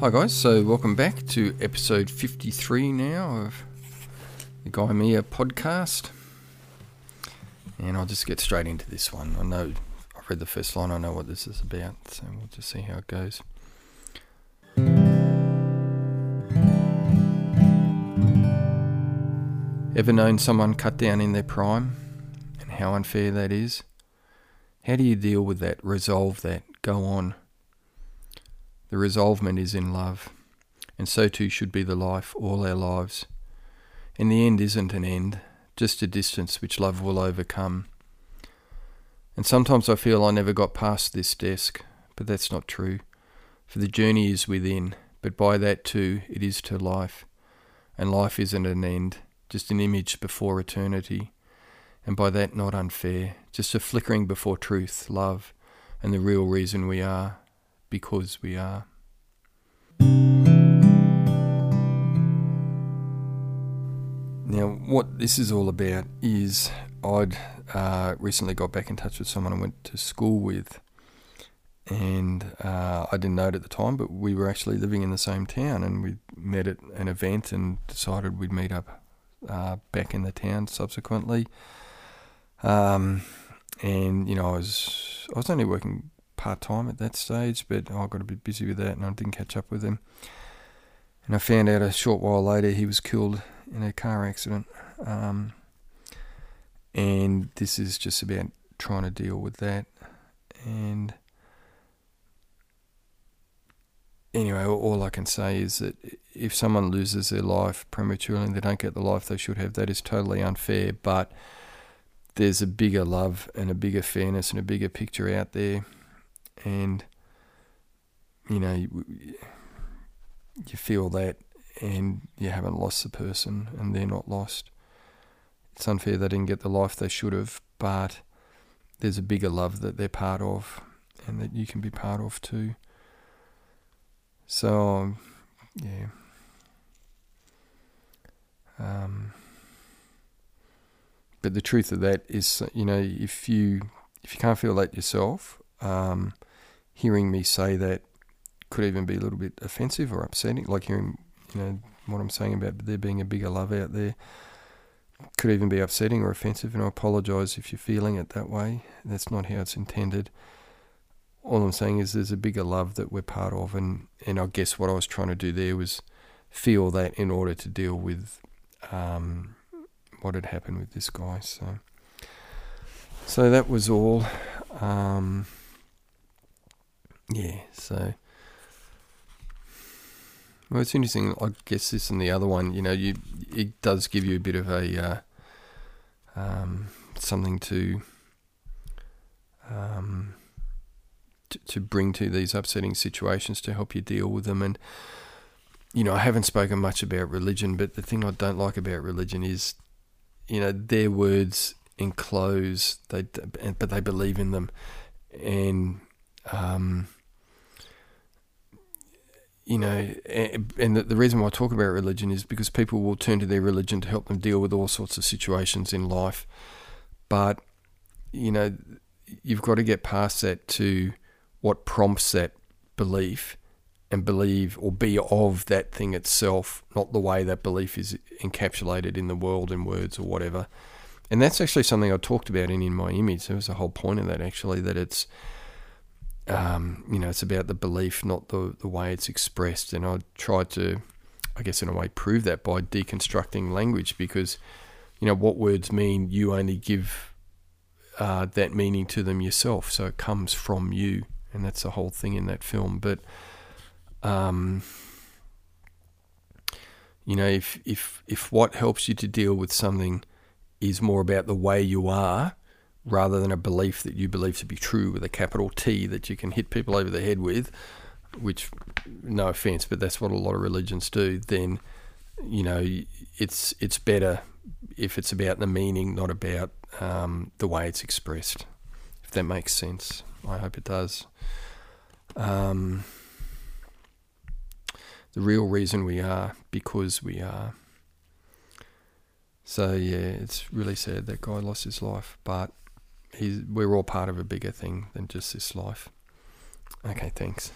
Hi guys, so welcome back to episode 53 now of the Guy Mia podcast. And I'll just get straight into this one. I know I've read the first line, I know what this is about, so we'll just see how it goes. Ever known someone cut down in their prime and how unfair that is? How do you deal with that, resolve that, go on? The resolvement is in love, and so too should be the life, all our lives. And the end isn't an end, just a distance which love will overcome. And sometimes I feel I never got past this desk, but that's not true. For the journey is within, but by that too it is to life. And life isn't an end, just an image before eternity. And by that not unfair, just a flickering before truth, love, and the real reason we are, because we are. Now, what this is all about is I'd uh, recently got back in touch with someone I went to school with, and uh, I didn't know it at the time, but we were actually living in the same town, and we met at an event and decided we'd meet up uh, back in the town subsequently. Um, and you know, I was I was only working part time at that stage, but I got a bit busy with that and I didn't catch up with him. And I found out a short while later he was killed in a car accident. Um, and this is just about trying to deal with that. And anyway, all I can say is that if someone loses their life prematurely and they don't get the life they should have, that is totally unfair. But there's a bigger love and a bigger fairness and a bigger picture out there and you know you, you feel that and you haven't lost the person and they're not lost. It's unfair they didn't get the life they should have but there's a bigger love that they're part of and that you can be part of too. So um, yeah. Um, but the truth of that is you know if you if you can't feel that yourself um, hearing me say that could even be a little bit offensive or upsetting. Like hearing, you know, what I'm saying about there being a bigger love out there could even be upsetting or offensive. And I apologise if you're feeling it that way. That's not how it's intended. All I'm saying is there's a bigger love that we're part of, and and I guess what I was trying to do there was feel that in order to deal with um, what had happened with this guy. So so that was all. Um, yeah, so. Well, it's interesting. I guess this and the other one, you know, you it does give you a bit of a uh, um, something to, um, to to bring to these upsetting situations to help you deal with them. And you know, I haven't spoken much about religion, but the thing I don't like about religion is, you know, their words enclose they, but they believe in them, and um, you know, and the, reason why I talk about religion is because people will turn to their religion to help them deal with all sorts of situations in life. But, you know, you've got to get past that to what prompts that belief and believe or be of that thing itself, not the way that belief is encapsulated in the world in words or whatever. And that's actually something I talked about in In My Image. There was a whole point of that, actually, that it's um, you know, it's about the belief, not the the way it's expressed. And I tried to, I guess, in a way, prove that by deconstructing language because, you know, what words mean, you only give uh, that meaning to them yourself. So it comes from you, and that's the whole thing in that film. But, um, you know, if if if what helps you to deal with something is more about the way you are rather than a belief that you believe to be true with a capital T that you can hit people over the head with, which, no offense, but that's what a lot of religions do, then, you know, it's, it's better if it's about the meaning, not about um, the way it's expressed, if that makes sense. I hope it does. Um, the real reason we are because we are. So yeah, it's really sad that guy lost his life, but he's, we're all part of a bigger thing than just this life. Okay, thanks.